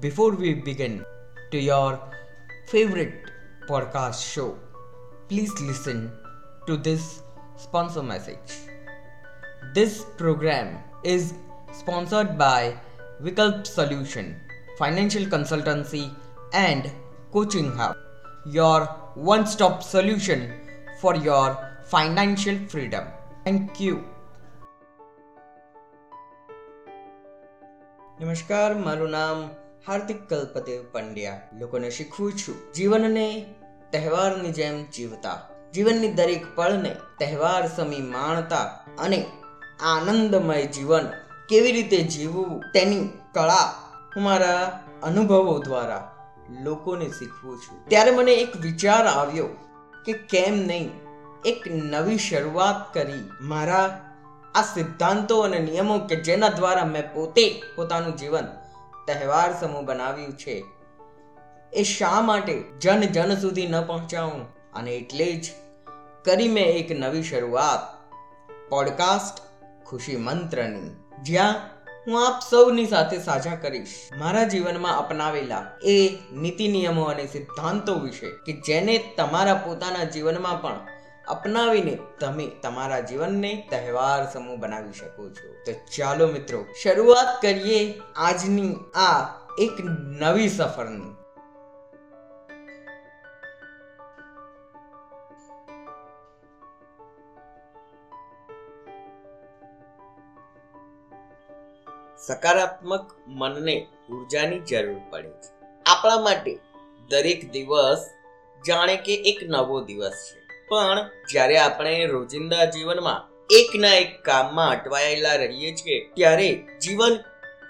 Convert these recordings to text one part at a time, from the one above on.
Before we begin to your favorite podcast show, please listen to this sponsor message. This program is sponsored by Vikalp Solution, Financial Consultancy and Coaching Hub, your one stop solution for your financial freedom. Thank you. નમસ્કાર મારું નામ હાર્દિક કલ્પદેવ પંડ્યા. લોકોને શીખવું છું. જીવનને તહેવારની જેમ જીવતા. જીવનની દરેક પળને તહેવાર સમી માણતા અને આનંદમય જીવન કેવી રીતે જીવવું તેની કળા હું મારા અનુભવો દ્વારા લોકોને શીખવું છું. ત્યારે મને એક વિચાર આવ્યો કે કેમ નહીં એક નવી શરૂઆત કરી મારા આ સિદ્ધાંતો અને નિયમો કે જેના દ્વારા મેં પોતે પોતાનું જીવન તહેવાર સમૂહ બનાવ્યું છે. એ શા માટે જન જન સુધી ન પહોંચાવું? અને એટલે જ કરી મેં એક નવી શરૂઆત. પોડકાસ્ટ ખુશી મંત્રની. જ્યાં હું આપ સૌની સાથે સાજા કરીશ. મારા જીવનમાં અપનાવેલા એ નીતિ નિયમો અને સિદ્ધાંતો વિશે કે જેને તમારા પોતાના જીવનમાં પણ અપનાવીને તમે તમારા જીવનને તહેવાર સમૂહ બનાવી શકો છો. તો ચાલો મિત્રો, શરૂઆત કરીએ આજની આ એક નવી સફરની. સકારાત્મક મનને ઉર્જાની જરૂર પડે છે. આપણા માટે દરેક દિવસ જાણે કે એક નવો દિવસ છે. પણ જ્યારે આપણે રોજિંદા જીવનમાં એક ના એક કામમાં અટવાયેલા રહીએ છીએ, ત્યારે જીવન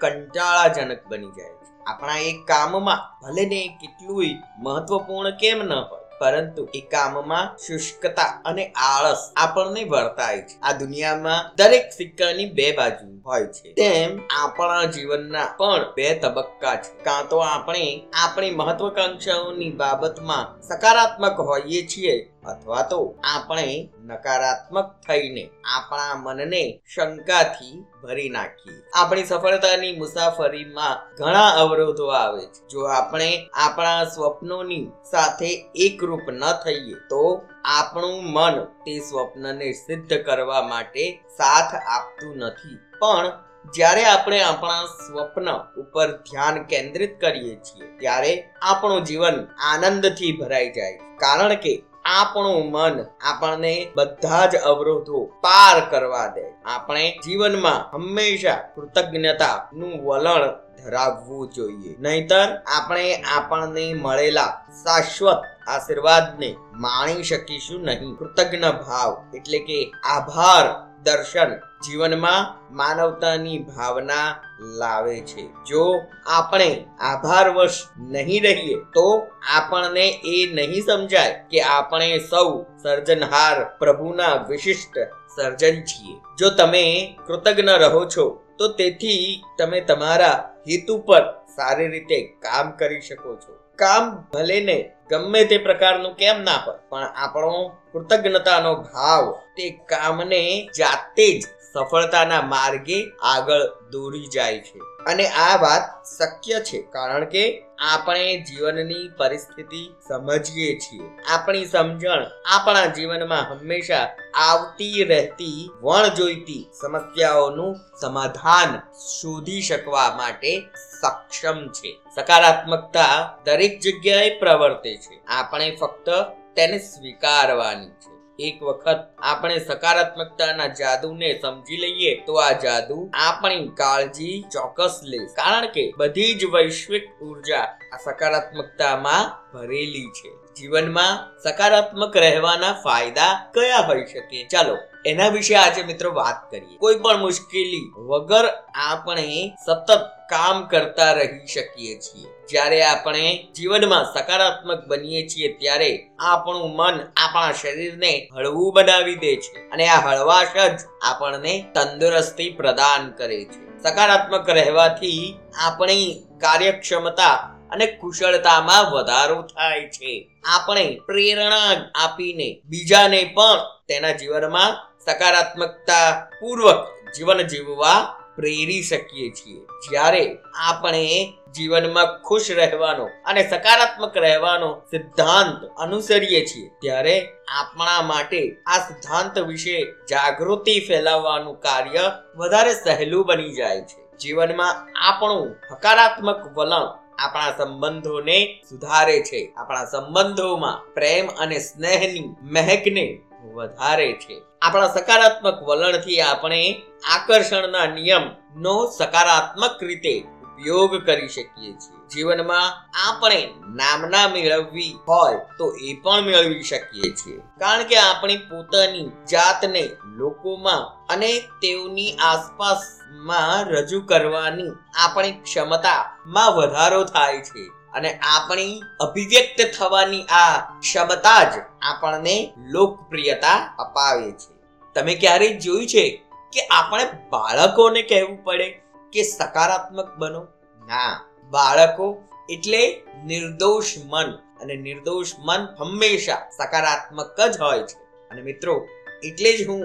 કંટાળાજનક બની જાય છે. આપણા એક કામમાં ભલે ને કેટલું મહત્વપૂર્ણ કેમ ન હોય, પરંતુ એ કામમાં શુષ્કતા અને આળસ આપણને વર્તાય છે. આ દુનિયામાં દરેક સિક્કાની બે બાજુ હોય છે. તેમ આપણા જીવનના પણ બે તબક્કા છે. કાં તો આપણે આપણી મહત્વકાંક્ષાઓની બાબતમાં સકારાત્મક હોઈએ છીએ અથવા તો આપણે નકારાત્મક થઈને આપણા મનને શંકાથી ભરી નાખીએ. આપણી સફળતાની મુસાફરીમાં ઘણા અવરોધો આવે છે. જો આપણે આપણા સ્વપ્નોની સાથે એકરૂપ ન થઈએ, તો આપણું મન તે સ્વપ્નને સિદ્ધ કરવા માટે સાથ આપતું નથી. પણ જ્યારે આપણે આપણા સ્વપ્ન ઉપર ધ્યાન કેન્દ્રિત કરીએ છીએ, ત્યારે આપણું જીવન આનંદથી ભરાઈ જાય કારણ કે આપણું મન આપણને બધા જ અવરોધો પાર કરવા દે. આપણે જીવનમાં હંમેશા કૃતજ્ઞતા નું વલણ ધરાવવું જોઈએ. નહીતર આપણે આપણને મળેલા શાશ્વત આશીર્વાદને માણી શકીશું નહીં. કૃતજ્ઞ ભાવ એટલે કે આભાર દર્શન જીવનમાં માનવતાની ભાવના લાવે છે. જો આપણે આભારવશ નહીં રહીએ, તો આપણને એ નહીં સમજાય કે આપણે સૌ સર્જનહાર પ્રભુના વિશિષ્ટ સર્જન છીએ. જો તમે કૃતજ્ઞ રહો છો, તો તેથી તમે તમારા હેતુ પર સારી રીતે કામ કરી શકો છો. કામ ભલે ને ગમે તે પ્રકારનું કેમ ના હોય, પણ આપણો કૃતજ્ઞતાનો ભાવ તે કામને જાતે જ સફળતાના માર્ગે આગળ દોરી જાય છે. અને આ વાત શક્ય છે, કારણ કે આપણે જીવનની પરિસ્થિતિ સમજીએ છીએ. આપણી સમજણ આપણા જીવનમાં હંમેશા આવતી રહેતી વણ જોઈતી સમસ્યાઓનું સમાધાન શોધી શકવા માટે સક્ષમ છે. સકારાત્મકતા દરેક જગ્યાએ પ્રવર્તે છે. આપણે ફક્ત તેને સ્વીકારવાની છે. એક વખત આપણે સકારાત્મકતાના જાદુને સમજી લઈએ તો આ જાદુ આપણી કાળજી ચોક્કસ લે. કારણ કે બધી જ વૈશ્વિક ઊર્જા આ સકારાત્મકતામાં ભરેલી છે. જીવનમાં સકારાત્મક રહેવાના ફાયદા કયા હોઈ શકે? ચાલો, એના વિશે આજે મિત્રો વાત કરીએ. કોઈ પણ મુશ્કેલી વગર આપણે સતત કામ કરતા રહી શકીએ છીએ. જ્યારે આપણે જીવનમાં સકારાત્મક બનીએ છીએ, ત્યારે આપણું મન આપણા શરીરને હળવું બનાવી દે છે અને આ હળવાશ જ આપણને તંદુરસ્તી પ્રદાન કરે છે. સકારાત્મક રહેવાથી આપણી કાર્યક્ષમતા અને કુશળતામાં વધારો થાય છે. આપણે પ્રેરણા આપીને બીજાને પણ તેના જીવનમાં સકારાત્મકતા પૂર્વક જીવન જીવવા પ્રેરી શકીએ છીએ. જ્યારે આપણે જીવનમાં ખુશ રહેવાનો અને સકારાત્મક રહેવાનો સિદ્ધાંત અનુસરીએ છીએ, ત્યારે આપણા માટે આ સિદ્ધાંત વિશે જાગૃતિ ફેલાવવાનું કાર્ય વધારે સહેલું બની જાય છે. જીવનમાં આપણું હકારાત્મક વલણ આપણા સંબંધોને સુધારે છે. આપણા સંબંધોમાં પ્રેમ અને સ્નેહની મહેકને વધારે છે. આપણા સકારાત્મક વલણથી આપણે આકર્ષણના નિયમનો સકારાત્મક રીતે ઉપયોગ કરી શકીએ છીએ. જીવનમાં આપણે નામના મેળવવી હોય તો એ પણ મેળવી શકીએ છીએ. કારણ કે આપણી પોતાની જાતને લોકોમાં અને તેઓની આસપાસમાં રજૂ કરવાની આપણી ક્ષમતામાં વધારો થાય છે અને આપણી અભિવ્યક્ત થવાની આ ક્ષમતા જ આપણને લોકપ્રિયતા અપાવે છે. તમે ક્યારેય જોયું છે કે આપણે બાળકોને કહેવું પડે કે સકારાત્મક બનો? ના. બાળકો એટલે નિર્દોષ મન. અને નિર્દોષ મન હંમેશા સકારાત્મક જ હોય છે. અને મિત્રો, એટલે જ હું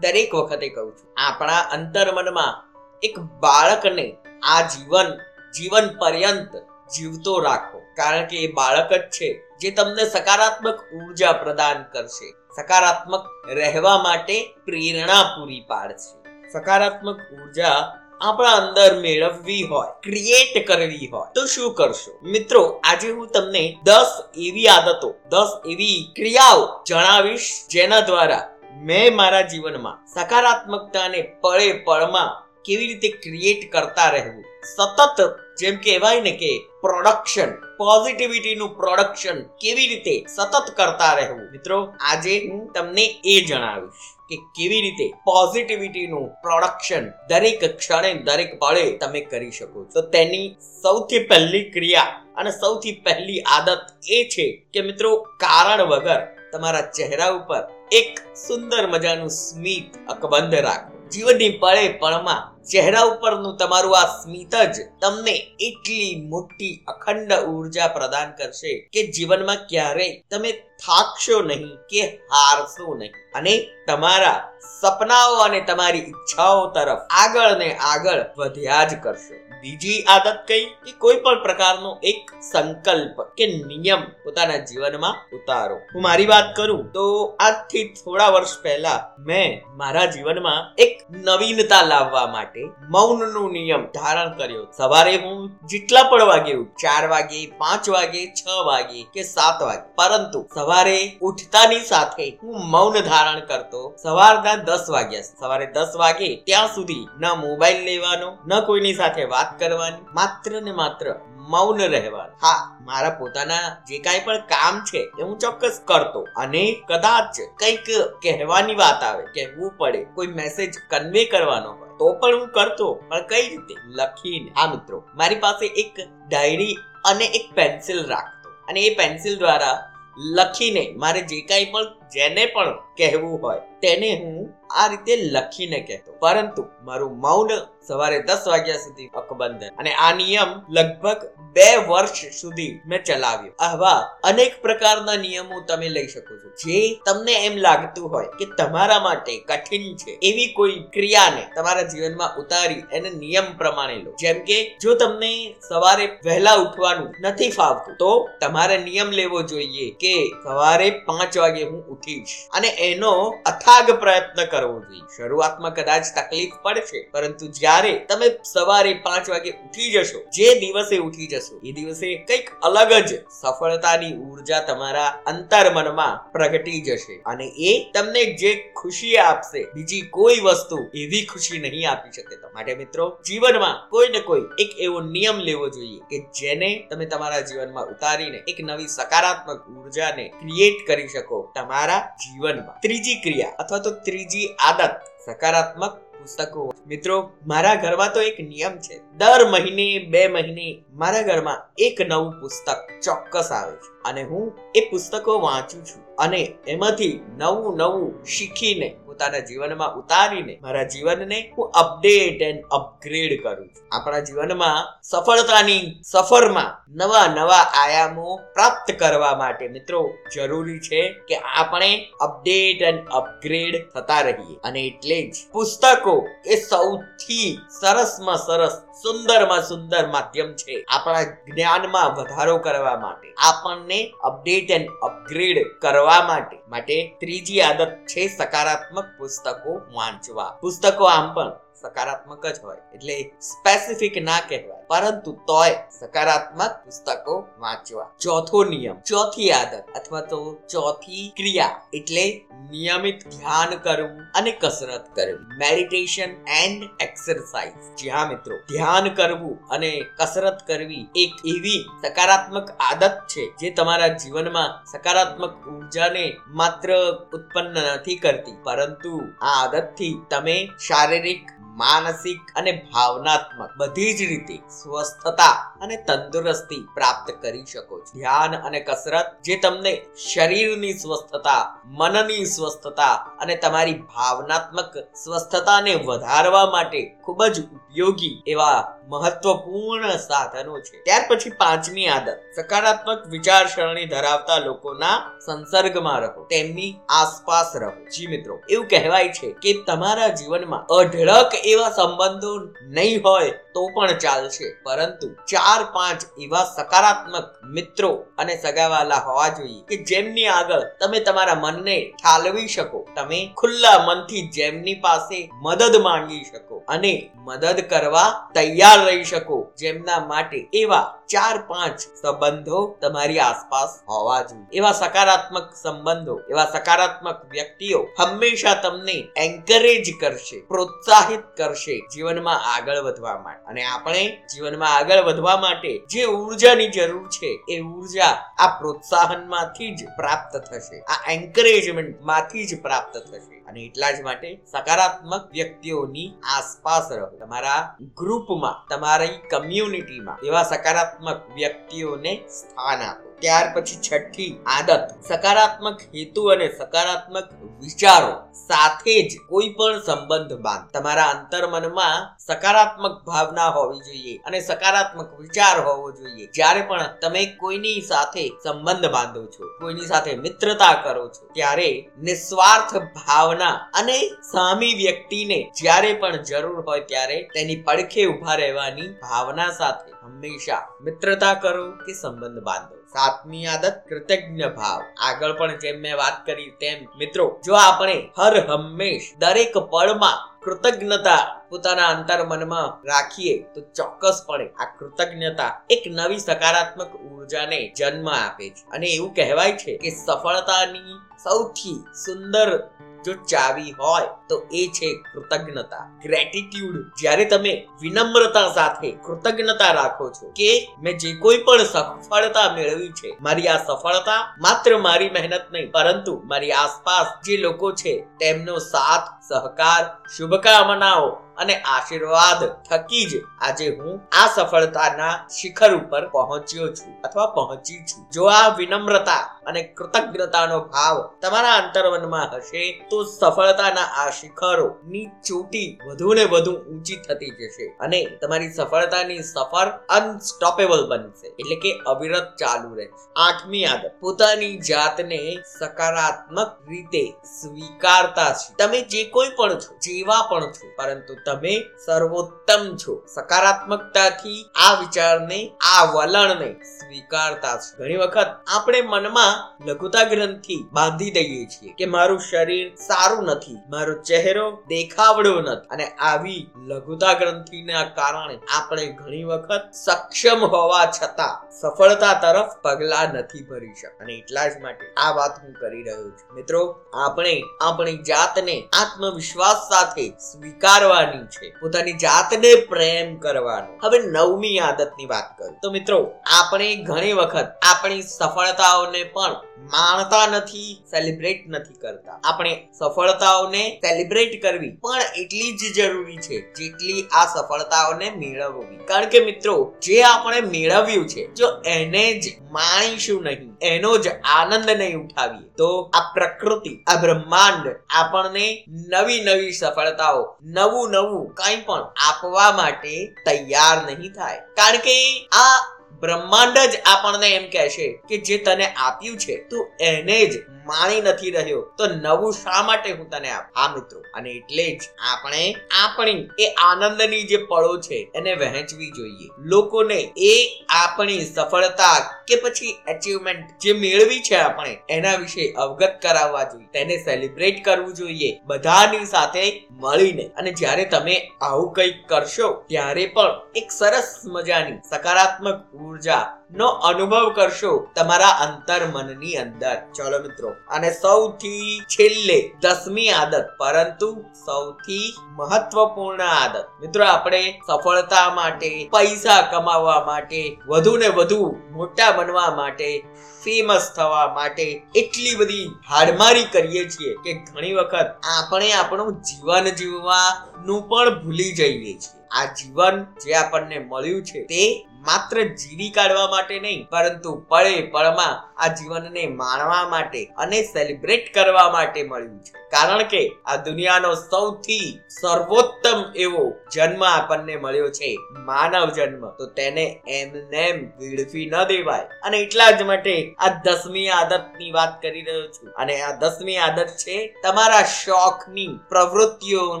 દરેક વખતે કહું છું, આપણા અંતર્મનમાં એક બાળકને આ જીવન જીવન પર્યંત જીવતો રાખો. કારણ કે એ બાળક જ છે જે તમને સકારાત્મક ઊર્જા પ્રદાન કરશે. સકારાત્મક રહેવા માટે પ્રેરણા પૂરી પાડશે. સકારાત્મક ઊર્જા આપણા અંદર મેળવવી હોય ક્રિએટ કરવી હોય, તો શું કરશો? મિત્રો, આજે હું તમને દસ એવી આદતો, દસ એવી ક્રિયાઓ જણાવીશ જેના દ્વારા મેં મારા જીવનમાં સકારાત્મકતાને પળે પળમાં કેવી રીતે ક્રિએટ કરતા રહેવું. સતત જેમ કહેવાય ને કે પ્રોડક્શન પોઝિટિવિટીનું પ્રોડક્શન કેવી રીતે સતત કરતા રહેવું. મિત્રો, આજે હું તમને એ જણાવીશ. કે કેવી રીતે પોઝિટિવિટીનું પ્રોડક્શન દરેક ક્ષણે દરેક પળે તમે કરી શકો તો તેની સૌથી પહેલી ક્રિયા અને સૌથી પહેલી આદત એ છે કે મિત્રો કારણ વગર તમારા ચહેરા ઉપર એક સુંદર મજાનું સ્મિત અકબંધ રાખો. જીવનની પળે પળમાં ચહેરા ઉપરનું તમારું આ સ્મિત જ તમને એટલી મોટી અખંડ ઊર્જા પ્રદાન કરશે કે જીવનમાં ક્યારેય તમે થાકશો નહીં કે હારશો નહીં. અને તમારા સપનાઓ અને તમારી ઈચ્છાઓ તરફ આગળ ને આગળ વધ્યા જ કરશો. બીજી આદત કઈ? કે કોઈ પણ પ્રકારનો એક સંકલ્પ કે નિયમ પોતાના જીવનમાં ઉતારો. હું મારી વાત કરું તો આજથી થોડા વર્ષ પહેલા મેં મારા જીવનમાં એક નવીનતા લાવવા માટે મૌનનો નિયમ ધારણ કર્યો. સવારે હું જેટલા પણ વાગે ચાર વાગે, પાંચ વાગે, છ વાગે કે સાત વાગે, પરંતુ સવારે ઉઠતાની સાથે હું મૌન ધારણ કરતો સવારના દસ વાગ્યા સવારે દસ વાગે ત્યાં સુધી ન મોબાઈલ લેવાનો, ન કોઈની સાથે વાત કરવાની, માત્ર ને માત્ર મૌન રહેવાનું. હા, મારા પોતાના જે કાંઈ પણ કામ છે એ હું ચોક્કસ કરતો અને કદાચ કંઈક કહેવાની વાત આવે, કહેવું પડે, કોઈ મેસેજ કન્વે કરવાનો હોય, તો પણ હું કરતો, પણ કઈ રીતે? લખીને. હા મિત્રો, મારી પાસે એક ડાયરી અને એક પેન્સિલ રાખતો. અને એ પેન્સિલ દ્વારા લખીને મારે જે કાંઈ પણ જેને પણ કહેવું હોય તેને હું આ રીતે લખીને કહેતો. પરંતુ મારું મૌન સવારે દસ વાગ્યા સુધી અકબંધ. અને આ નિયમ લગભગ બે વર્ષ સુધી મેં ચલાવ્યો. આવા અનેક પ્રકારના નિયમો તમે લઈ શકો છો. જે તમને એમ લાગતું હોય કે તમારા માટે કઠિન છે, એવી કોઈ ક્રિયાને તમારા જીવનમાં ઉતારી એને નિયમ પ્રમાણે લો. જેમ કે, જો તમને સવારે વહેલા ઉઠવાનું નથી ફાવતું, તો તમારે નિયમ લેવો જોઈએ કે સવારે પાંચ વાગે હું ઉઠીશ અને એનો અથાગ પ્રયત્ન કરવો જોઈએ. શરૂઆતમાં કદાચ તકલીફ પડશે, પરંતુ જ્યારે તમે સવારે પાંચ વાગે ઉઠી જશો, જે દિવસે ઉઠી જશો, એ દિવસે કંઈક અલગ જ સફળતાની ઊર્જા તમારા અંતર્મનમાં પ્રગટી જશે. અને એ તમને જે ખુશી આપશે, બીજી કોઈ વસ્તુ એવી ખુશી નહીં આપી શકે. માટે મિત્રો, જીવનમાં કોઈ ને કોઈ એક એવો નિયમ લેવો જોઈએ કે જેને તમે તમારા જીવનમાં ઉતારીને એક નવી સકારાત્મક ઉર્જાને ક્રિએટ કરી શકો. તમારા જીવનમાં. ત્રીજી ક્રિયા અથવા તો ત્રીજી આદત સકારાત્મક પુસ્તકો. મિત્રો, મારા ઘરમાં તો એક નિયમ છે. દર મહિને, બે મહિને મારા ઘરમાં એક નવું પુસ્તક ચોક્કસ આવે છે. અને હું એ પુસ્તકો વાંચું છું. અને એમાંથી નવું નવું શીખીને પોતાના જીવનમાં ઉતારીને મારા જીવનને હું અપડેટ એન્ડ અપગ્રેડ કરું છું. આપણા જીવનમાં સફળતાની સફરમાં નવા નવા આયામો પ્રાપ્ત કરવા માટે મિત્રો જરૂરી છે કે આપણે અપડેટ એન્ડ અપગ્રેડ થતા રહીએ. અને એટલે જ પુસ્તકો એ સૌથી સરસમાં સરસ સુંદરમાં સુંદર માધ્યમ છે. આપણા જ્ઞાનમાં વધારો કરવા માટે, આપણને અપડેટ એન્ડ અપગ્રેડ કરવા માટે માટે ત્રીજી આદત છે સકારાત્મક પુસ્તકો વાંચવા. પુસ્તકો આમ પણ સકારાત્મક જ હોય, એટલે સ્પેસિફિક ના કહેવાય. પરંતુ તોય સકારાત્મક પુસ્તકો વાંચવા. ચોથો નિયમ, ચોથી આદત અથવા તો ચોથી ક્રિયા એટલે નિયમિત ધ્યાન કરવું અને કસરત કરવી. Meditation and exercise. જી મિત્રો, ધ્યાન કરવું અને કસરત કરવી એક એવી સકારાત્મક આદત છે જે તમારા જીવનમાં સકારાત્મક ઉર્જાને માત્ર ઉત્પન્ન નથી કરતી. પરંતુ આ આદતથી તમે શારીરિક, માનસિક અને ભાવનાત્મક બધી જ રીતે સ્વસ્થતા અને તંદુરસ્તી પ્રાપ્ત કરી શકો છો. ધ્યાન અને કસરત જે તમને શરીરની સ્વસ્થતા, મનની સ્વસ્થતા અને તમારી ભાવનાત્મક સ્વસ્થતાને વધારવા માટે ખૂબ જ ઉપયોગી એવા મહત્વપૂર્ણ સાધનો છે. ત્યાર પછી પાંચમી આદત. સકારાત્મક વિચારસરણી ધરાવતા લોકોના સંસર્ગમાં રહો. તેમની આસપાસ રહો. જી મિત્રો, એવું કહેવાય છે કે તમારા જીવનમાં અઢળક એવા સંબંધો નહીં હોય તો પણ ચાલશે. પરંતુ ચાર પાંચ એવા સકારાત્મક મિત્રો અને સગાવાલા હોવા જોઈએ કે જેમની આગળ તમે તમારા મનને ઠાલવી શકો. તમે ખુલ્લા મનથી જેમની પાસે મદદ માંગી શકો અને મદદ કરવા તૈયાર રહી શકો જેમના માટે એવા ચાર પાંચ સંબંધો તમારી આસપાસ હોવા જોઈએ. એવા સકારાત્મક સંબંધો, એવા સકારાત્મક વ્યક્તિઓ હંમેશા તમને એન્કરેજ કરશે, પ્રોત્સાહિત કરશે જીવનમાં આગળ વધવા માટે. અને આપણે જીવનમાં આગળ વધવા માટે જે ઉર્જાની જરૂર છે, એ ઊર્જા આ પ્રોત્સાહનમાંથી જ પ્રાપ્ત થશે. આ એન્કરેજમેન્ટમાંથી જ પ્રાપ્ત થશે. અને એટલા જ માટે સકારાત્મક વ્યક્તિઓની આસપાસ રહો. તમારા ગ્રુપમાં તમારી કમ્યુનિટીમાં એવા સકારાત્મક વ્યક્તિઓને સ્થાન આપો. ત્યાર પછી છઠ્ઠી, આદત. સકારાત્મક હેતુ અને સકારાત્મક વિચારો સાથે જ કોઈ પણ સંબંધ બાંધ. તમારા અંતર્મનમાં સકારાત્મક ભાવના હોવી જોઈએ અને સકારાત્મક વિચાર હોવો જોઈએ. જ્યારે પણ તમે કોઈની સાથે સંબંધ બાંધો છો, કોઈની સાથે મિત્રતા કરો છો, ત્યારે નિસ્વાર્થ ભાવના અને સામી વ્યક્તિને જ્યારે પણ જરૂર હોય ત્યારે તેની પડખે ઊભા રહેવાની ભાવના સાથે હંમેશા મિત્રતા કરો કે સંબંધ બાંધો. સાતમી આદત, કૃતજ્ઞ ભાવ. આગળ પણ જેમ મેં વાત કરી તેમ, મિત્રો, જો આપણે હર હંમેશ દરેક પળમાં કૃતજ્ઞતા પોતાના અંતર મનમાં રાખીએ, તો ચોક્કસપણે આ કૃતજ્ઞતા એક નવી સકારાત્મક ઉર્જાને જન્મ આપે છે. અને એવું કહેવાય છે કે સફળતાની સૌથી સુંદર જો ચાવી હોય તો એ છે કૃતજ્ઞતા. ગ્રેટિટ્યુડ જ્યારે તમે વિનમ્રતા સાથે કૃતજ્ઞતા રાખો છો કે મેં જે કોઈ પણ સફળતા મેળવી છે, મારી આ સફળતા માત્ર મારી મહેનત નહીં, પરંતુ મારી આસપાસ જે લોકો છે, તેમનો સાથ, સહકાર, શુભકામનાઓ અને આશીર્વાદ થકી જ આજે હું આ સફળતાના શિખર ઉપર પહોંચ્યો છું અથવા પહોંચી છું. જો આ વિનમ્રતા અને કૃતજ્ઞતાનો ભાવ તમારા અંતર્વનમાં હશે, તો સફળતાના આ શિખરો ની ચોટી વધુ ને વધુ ઊંચી થતી જશે અને તમારી સફળતાની સફર અનસ્ટોપેબલ બનશે. એટલે કે અવિરત ચાલુ રહેશે. આઠમી આદત, પોતાની જાતને સકારાત્મક રીતે સ્વીકારતા છે તમે જે કોઈ પણ છો, જેવા પણ છો, પરંતુ તમે સર્વોત્તમ છો. સકારાત્મકતાથી આ વિચારને, આ વલણને સ્વીકારતા છો. ઘણી વખત આપણે મનમાં લઘુતા ગ્રંથિ બાંધી દઈએ છીએ કે મારું શરીર સારું નથી, મારો ચહેરો દેખાવડો નથી અને આવી લઘુતા ગ્રંથિના કારણે આપણે ઘણી વખત સક્ષમ હોવા છતાં સફળતા તરફ પગલા નથી ભરી શકતા. અને એટલા જ માટે આ વાત હું કરી રહ્યો છું. મિત્રો, આપણે આપણી જાતને આત્મવિશ્વાસ સાથે સ્વીકારવાની છે. પોતાની જાતને પ્રેમ કરવાનો. હવે નવમી આદતની વાત કરું. તો મિત્રો, આપણે ઘણી વખત આપણી સફળતાઓને પણ માણતા નથી સેલિબ્રેટ નથી કરતા. આપણે સફળતાઓને સેલિબ્રેટ કરવી પણ એટલી જ જરૂરી છે, જેટલી આ સફળતાઓને મેળવવી. કારણ કે મિત્રો, જે આપણે મેળવ્યું છે, જો એને જ માણીશું નહીં, એનો જ આનંદ નહીં ઉઠાવીએ, તો આ પ્રકૃતિ, આ બ્રહ્માંડ આપણને નવી નવી સફળતાઓ, નવું નવું કંઈ પણ આપવા માટે તૈયાર નહીં થાય. કારણ કે આ બ્રહ્માંડ જ આપણને એમ કહે છે કે જે તને આપ્યું છે તું એને જ માણી નથી રહ્યો, તો નવું શા માટે હું તને આપ? આ મિત્રો, અને એટલે જ આપણે આપણી એ આનંદની જે પળો છે, એને વહેંચવી જોઈએ. લોકોને એ આપણી સફળતા કે પછી અચીવમેન્ટ જે મેળવી છે આપણે, એના વિશે અવગત કરાવવા જોઈએ. તેને સેલિબ્રેટ કરવું જોઈએ, બધાની સાથે મળીને. અને જ્યારે તમે આવું કંઈક કરશો, ત્યારે પણ એક સરસ મજાની સકારાત્મક ઊર્જા નો અનુભવ કરશો તમારા અંતર મનની અંદર. ચલો મિત્રો, અને સૌથી છેલ્લે દસમી આદત, પરંતુ સૌથી મહત્વપૂર્ણ આદત. મિત્રો, આપણે સફળતા માટે, પૈસા કમાવવા માટે, વધુ ને વધુ મોટા બનવા માટે ફેમસ થવા માટે એટલી બધી હાડમારી કરીએ છીએ કે ઘણી વખત આપણે આપણું જીવન જીવવાનું પણ ભૂલી જઈએ છીએ. આ જીવન જે આપણને મળ્યું છે તે માત્ર જીવી કાઢવા માટે નહીં, પરંતુ પળે પળમાં આ જીવનને માણવા માટે અને સેલિબ્રેટ કરવા માટે મળ્યું છે. કારણ કે આ દુનિયાનો સૌથી સર્વોત્તમ એવો જન્મ આપણને મળ્યો છે, માનવ જન્મ. તો તેને એમનેમ વેડફી ન દેવાય. અને એટલા જ માટે આ દસમી આદતની વાત કરી રહ્યો છું. અને આ દસમી આદત છે તમારા શોખની પ્રવૃત્તિઓ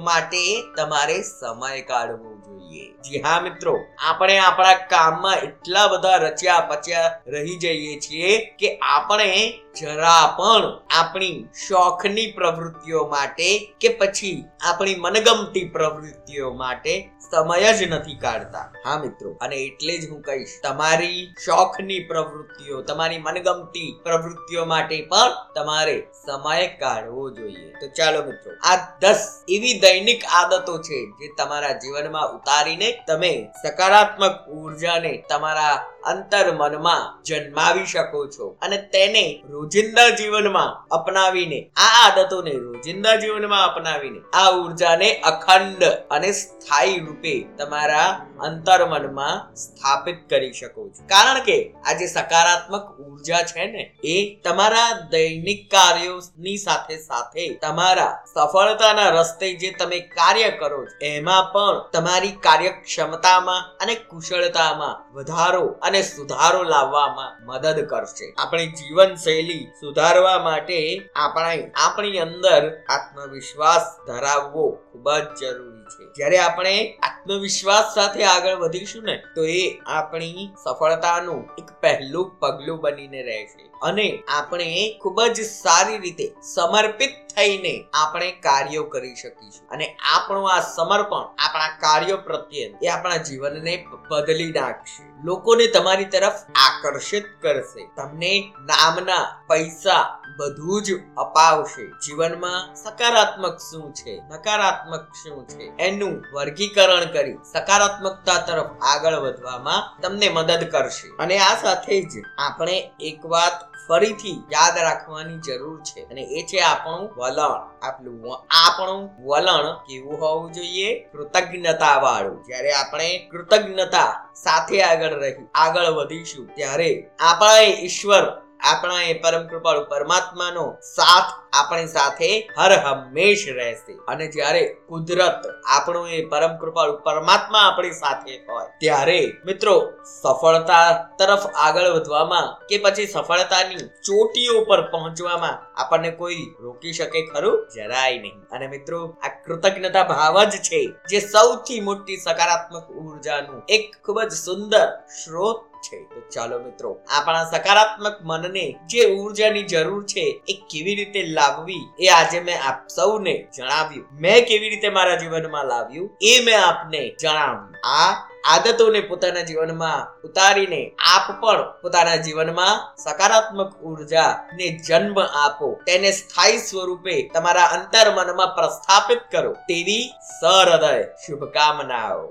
માટે તમારે સમય કાઢવો જોઈએ. જી હા, મિત્રો. આપણે આપણા કામમાં એટલા બધા રચ્યા પચ્યા રહી જઈએ છીએ કે આપણે જરા પણ આપણી શોખની પ્રવૃત્તિઓ માટે કે પછી આપણી મનગમતી પ્રવૃત્તિઓ માટે સમય જ નથી કાઢતા. હા, મિત્રો. અને એટલે જ હું કહીશ, તમારી શોખની પ્રવૃત્તિઓ, તમારી મનગમતી પ્રવૃત્તિઓ માટે પણ તમારે સમય કાઢવો જોઈએ. તો ચાલો, મિત્રો. આ દસ એવી દૈનિક આદતો છે જે તમારા જીવનમાં ઉતારીને તમે સકારાત્મક ઉર્જાને તમારા અંતર મનમાં જન્માવી શકો છો અને તેને રોજિંદા જીવનમાં અપનાવીને, આ આદતોને રોજિંદા જીવનમાં અપનાવીને, આ ઉર્જાને અખંડ અને સ્થાયી રૂપે તમારા અંતર મનમાં સ્થાપિત કરી શકો છો. કારણ કે આ જે સકારાત્મક ઊર્જા છે ને, એ તમારા દૈનિક કાર્યોની સાથે સાથે તમારા સફળતાના રસ્તે જે તમે કાર્ય કરો છો, એમાં પણ તમારી કાર્યક્ષમતામાં અને કુશળતામાં વધારો અને સુધારો લાવવામાં મદદ કરશે. આપણી જીવન શૈલી સુધારવા માટે આપણે આપણી અંદર આત્મવિશ્વાસ ધરાવવો ખૂબ જ જરૂરી છે. જ્યારે આપણે આત્મવિશ્વાસ સાથે આગળ વધીશું ને, તો એ આપણી સફળતાનું એક પહેલું પગલું બનીને રહેશે. અને આપણે ખૂબ જ સારી રીતે સમર્પિત થઈને આપણે કાર્યો કરી શકીશું. અને આપણું આ સમર્પણ, આપણા કાર્યો પ્રત્યે એ આપણા જીવનને બદલી નાખશે. લોકોને તમારી તરફ આકર્ષિત કરશે. તમને નામના પૈસા બધું જ અપાવશે. જીવનમાં સકારાત્મક શું છે? નકારાત્મક શું છે? એનું વર્ગીકરણ કરી સકારાત્મકતા તરફ આગળ વધવામાં તમને મદદ કરશે. અને આ સાથે જ આપણે એક વાત ફરીથી યાદ રાખવાની જરૂર છે. અને એ છે આપણું વલણ. આપણું આપણું વલણ કેવું હોવું જોઈએ? કૃતજ્ઞતા વાળું જ્યારે આપણે કૃતજ્ઞતા સાથે આગળ રહી, આગળ વધીશું, ત્યારે આપણા ઈશ્વર આપણા એ પરમ કૃપાળુ પરમાત્માનો સાથ આપણી સાથે હર હંમેશ રહેશે. અને જ્યારે કુદરત આપણો એ પરમ કૃપાળુ પરમાત્મા આપણી સાથે હોય, ત્યારે મિત્રો સફળતા તરફ આગળ વધવામાં કે પછી સફળતાની ચોટીઓ પર પહોંચવામાં આપણને કોઈ રોકી શકે ખરું? જરાય નહીં. અને મિત્રો, આ કૃતજ્ઞતા ભાવ જ છે જે સૌથી મોટી સકારાત્મક ઉર્જાનું એક ખૂબ જ સુંદર સ્ત્રોત છે. તો ચાલો મિત્રો, આપણા સકારાત્મક મનને જે ઉર્જાની જરૂર છે એ કેવી રીતે લાવવી એ આજે મેં આપ સૌને જણાવ્યું. મેં કેવી રીતે મારા જીવનમાં લાવ્યું એ મેં આપને જણાવ્યું. આ આદતોને પોતાના જીવનમાં ઉતારીને આપ પણ પોતાના જીવનમાં સકારાત્મક ઊર્જા ને જન્મ આપો. તેને સ્થાયી સ્વરૂપે તમારા અંતર મનમાં પ્રસ્થાપિત કરો. તેવી સહૃદય શુભકામનાઓ.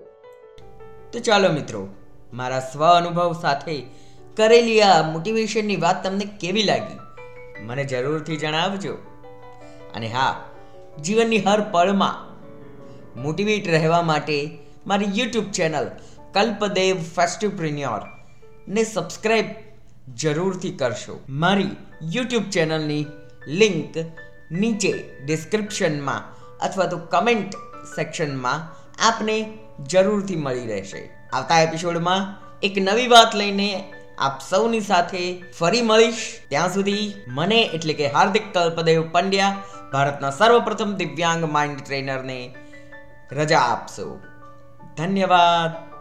તો ચાલો મિત્રો, મારા સ્વ અનુભવ સાથે કરેલી આ મોટિવેશનની વાત તમને કેવી લાગી? મને જરૂરથી જણાવજો. અને હા, જીવનની હર પળમાં મોટિવેટ રહેવા માટે મારી યુટ્યુબ ચેનલ કલ્પદેવ ફેસ્ટિવપ્રિન્યોર ને સબસ્ક્રાઈબ જરૂરથી કરશો. મારી યુટ્યુબ ચેનલની લિંક નીચે ડિસ્ક્રિપ્શનમાં અથવા તો કમેન્ટ સેક્શનમાં આપને જરૂરથી મળી રહેશે. આવતા એપિસોડમાં એક નવી વાત લઈને આપ સૌની સાથે ફરી મળીશ. ત્યાં સુધી મને એટલે કે હાર્દિક કલ્પદેવ પંડ્યા, ભારતના સર્વપ્રથમ દિવ્યાંગ માઇન્ડ ટ્રેનરને રજા આપશો. ધન્યવાદ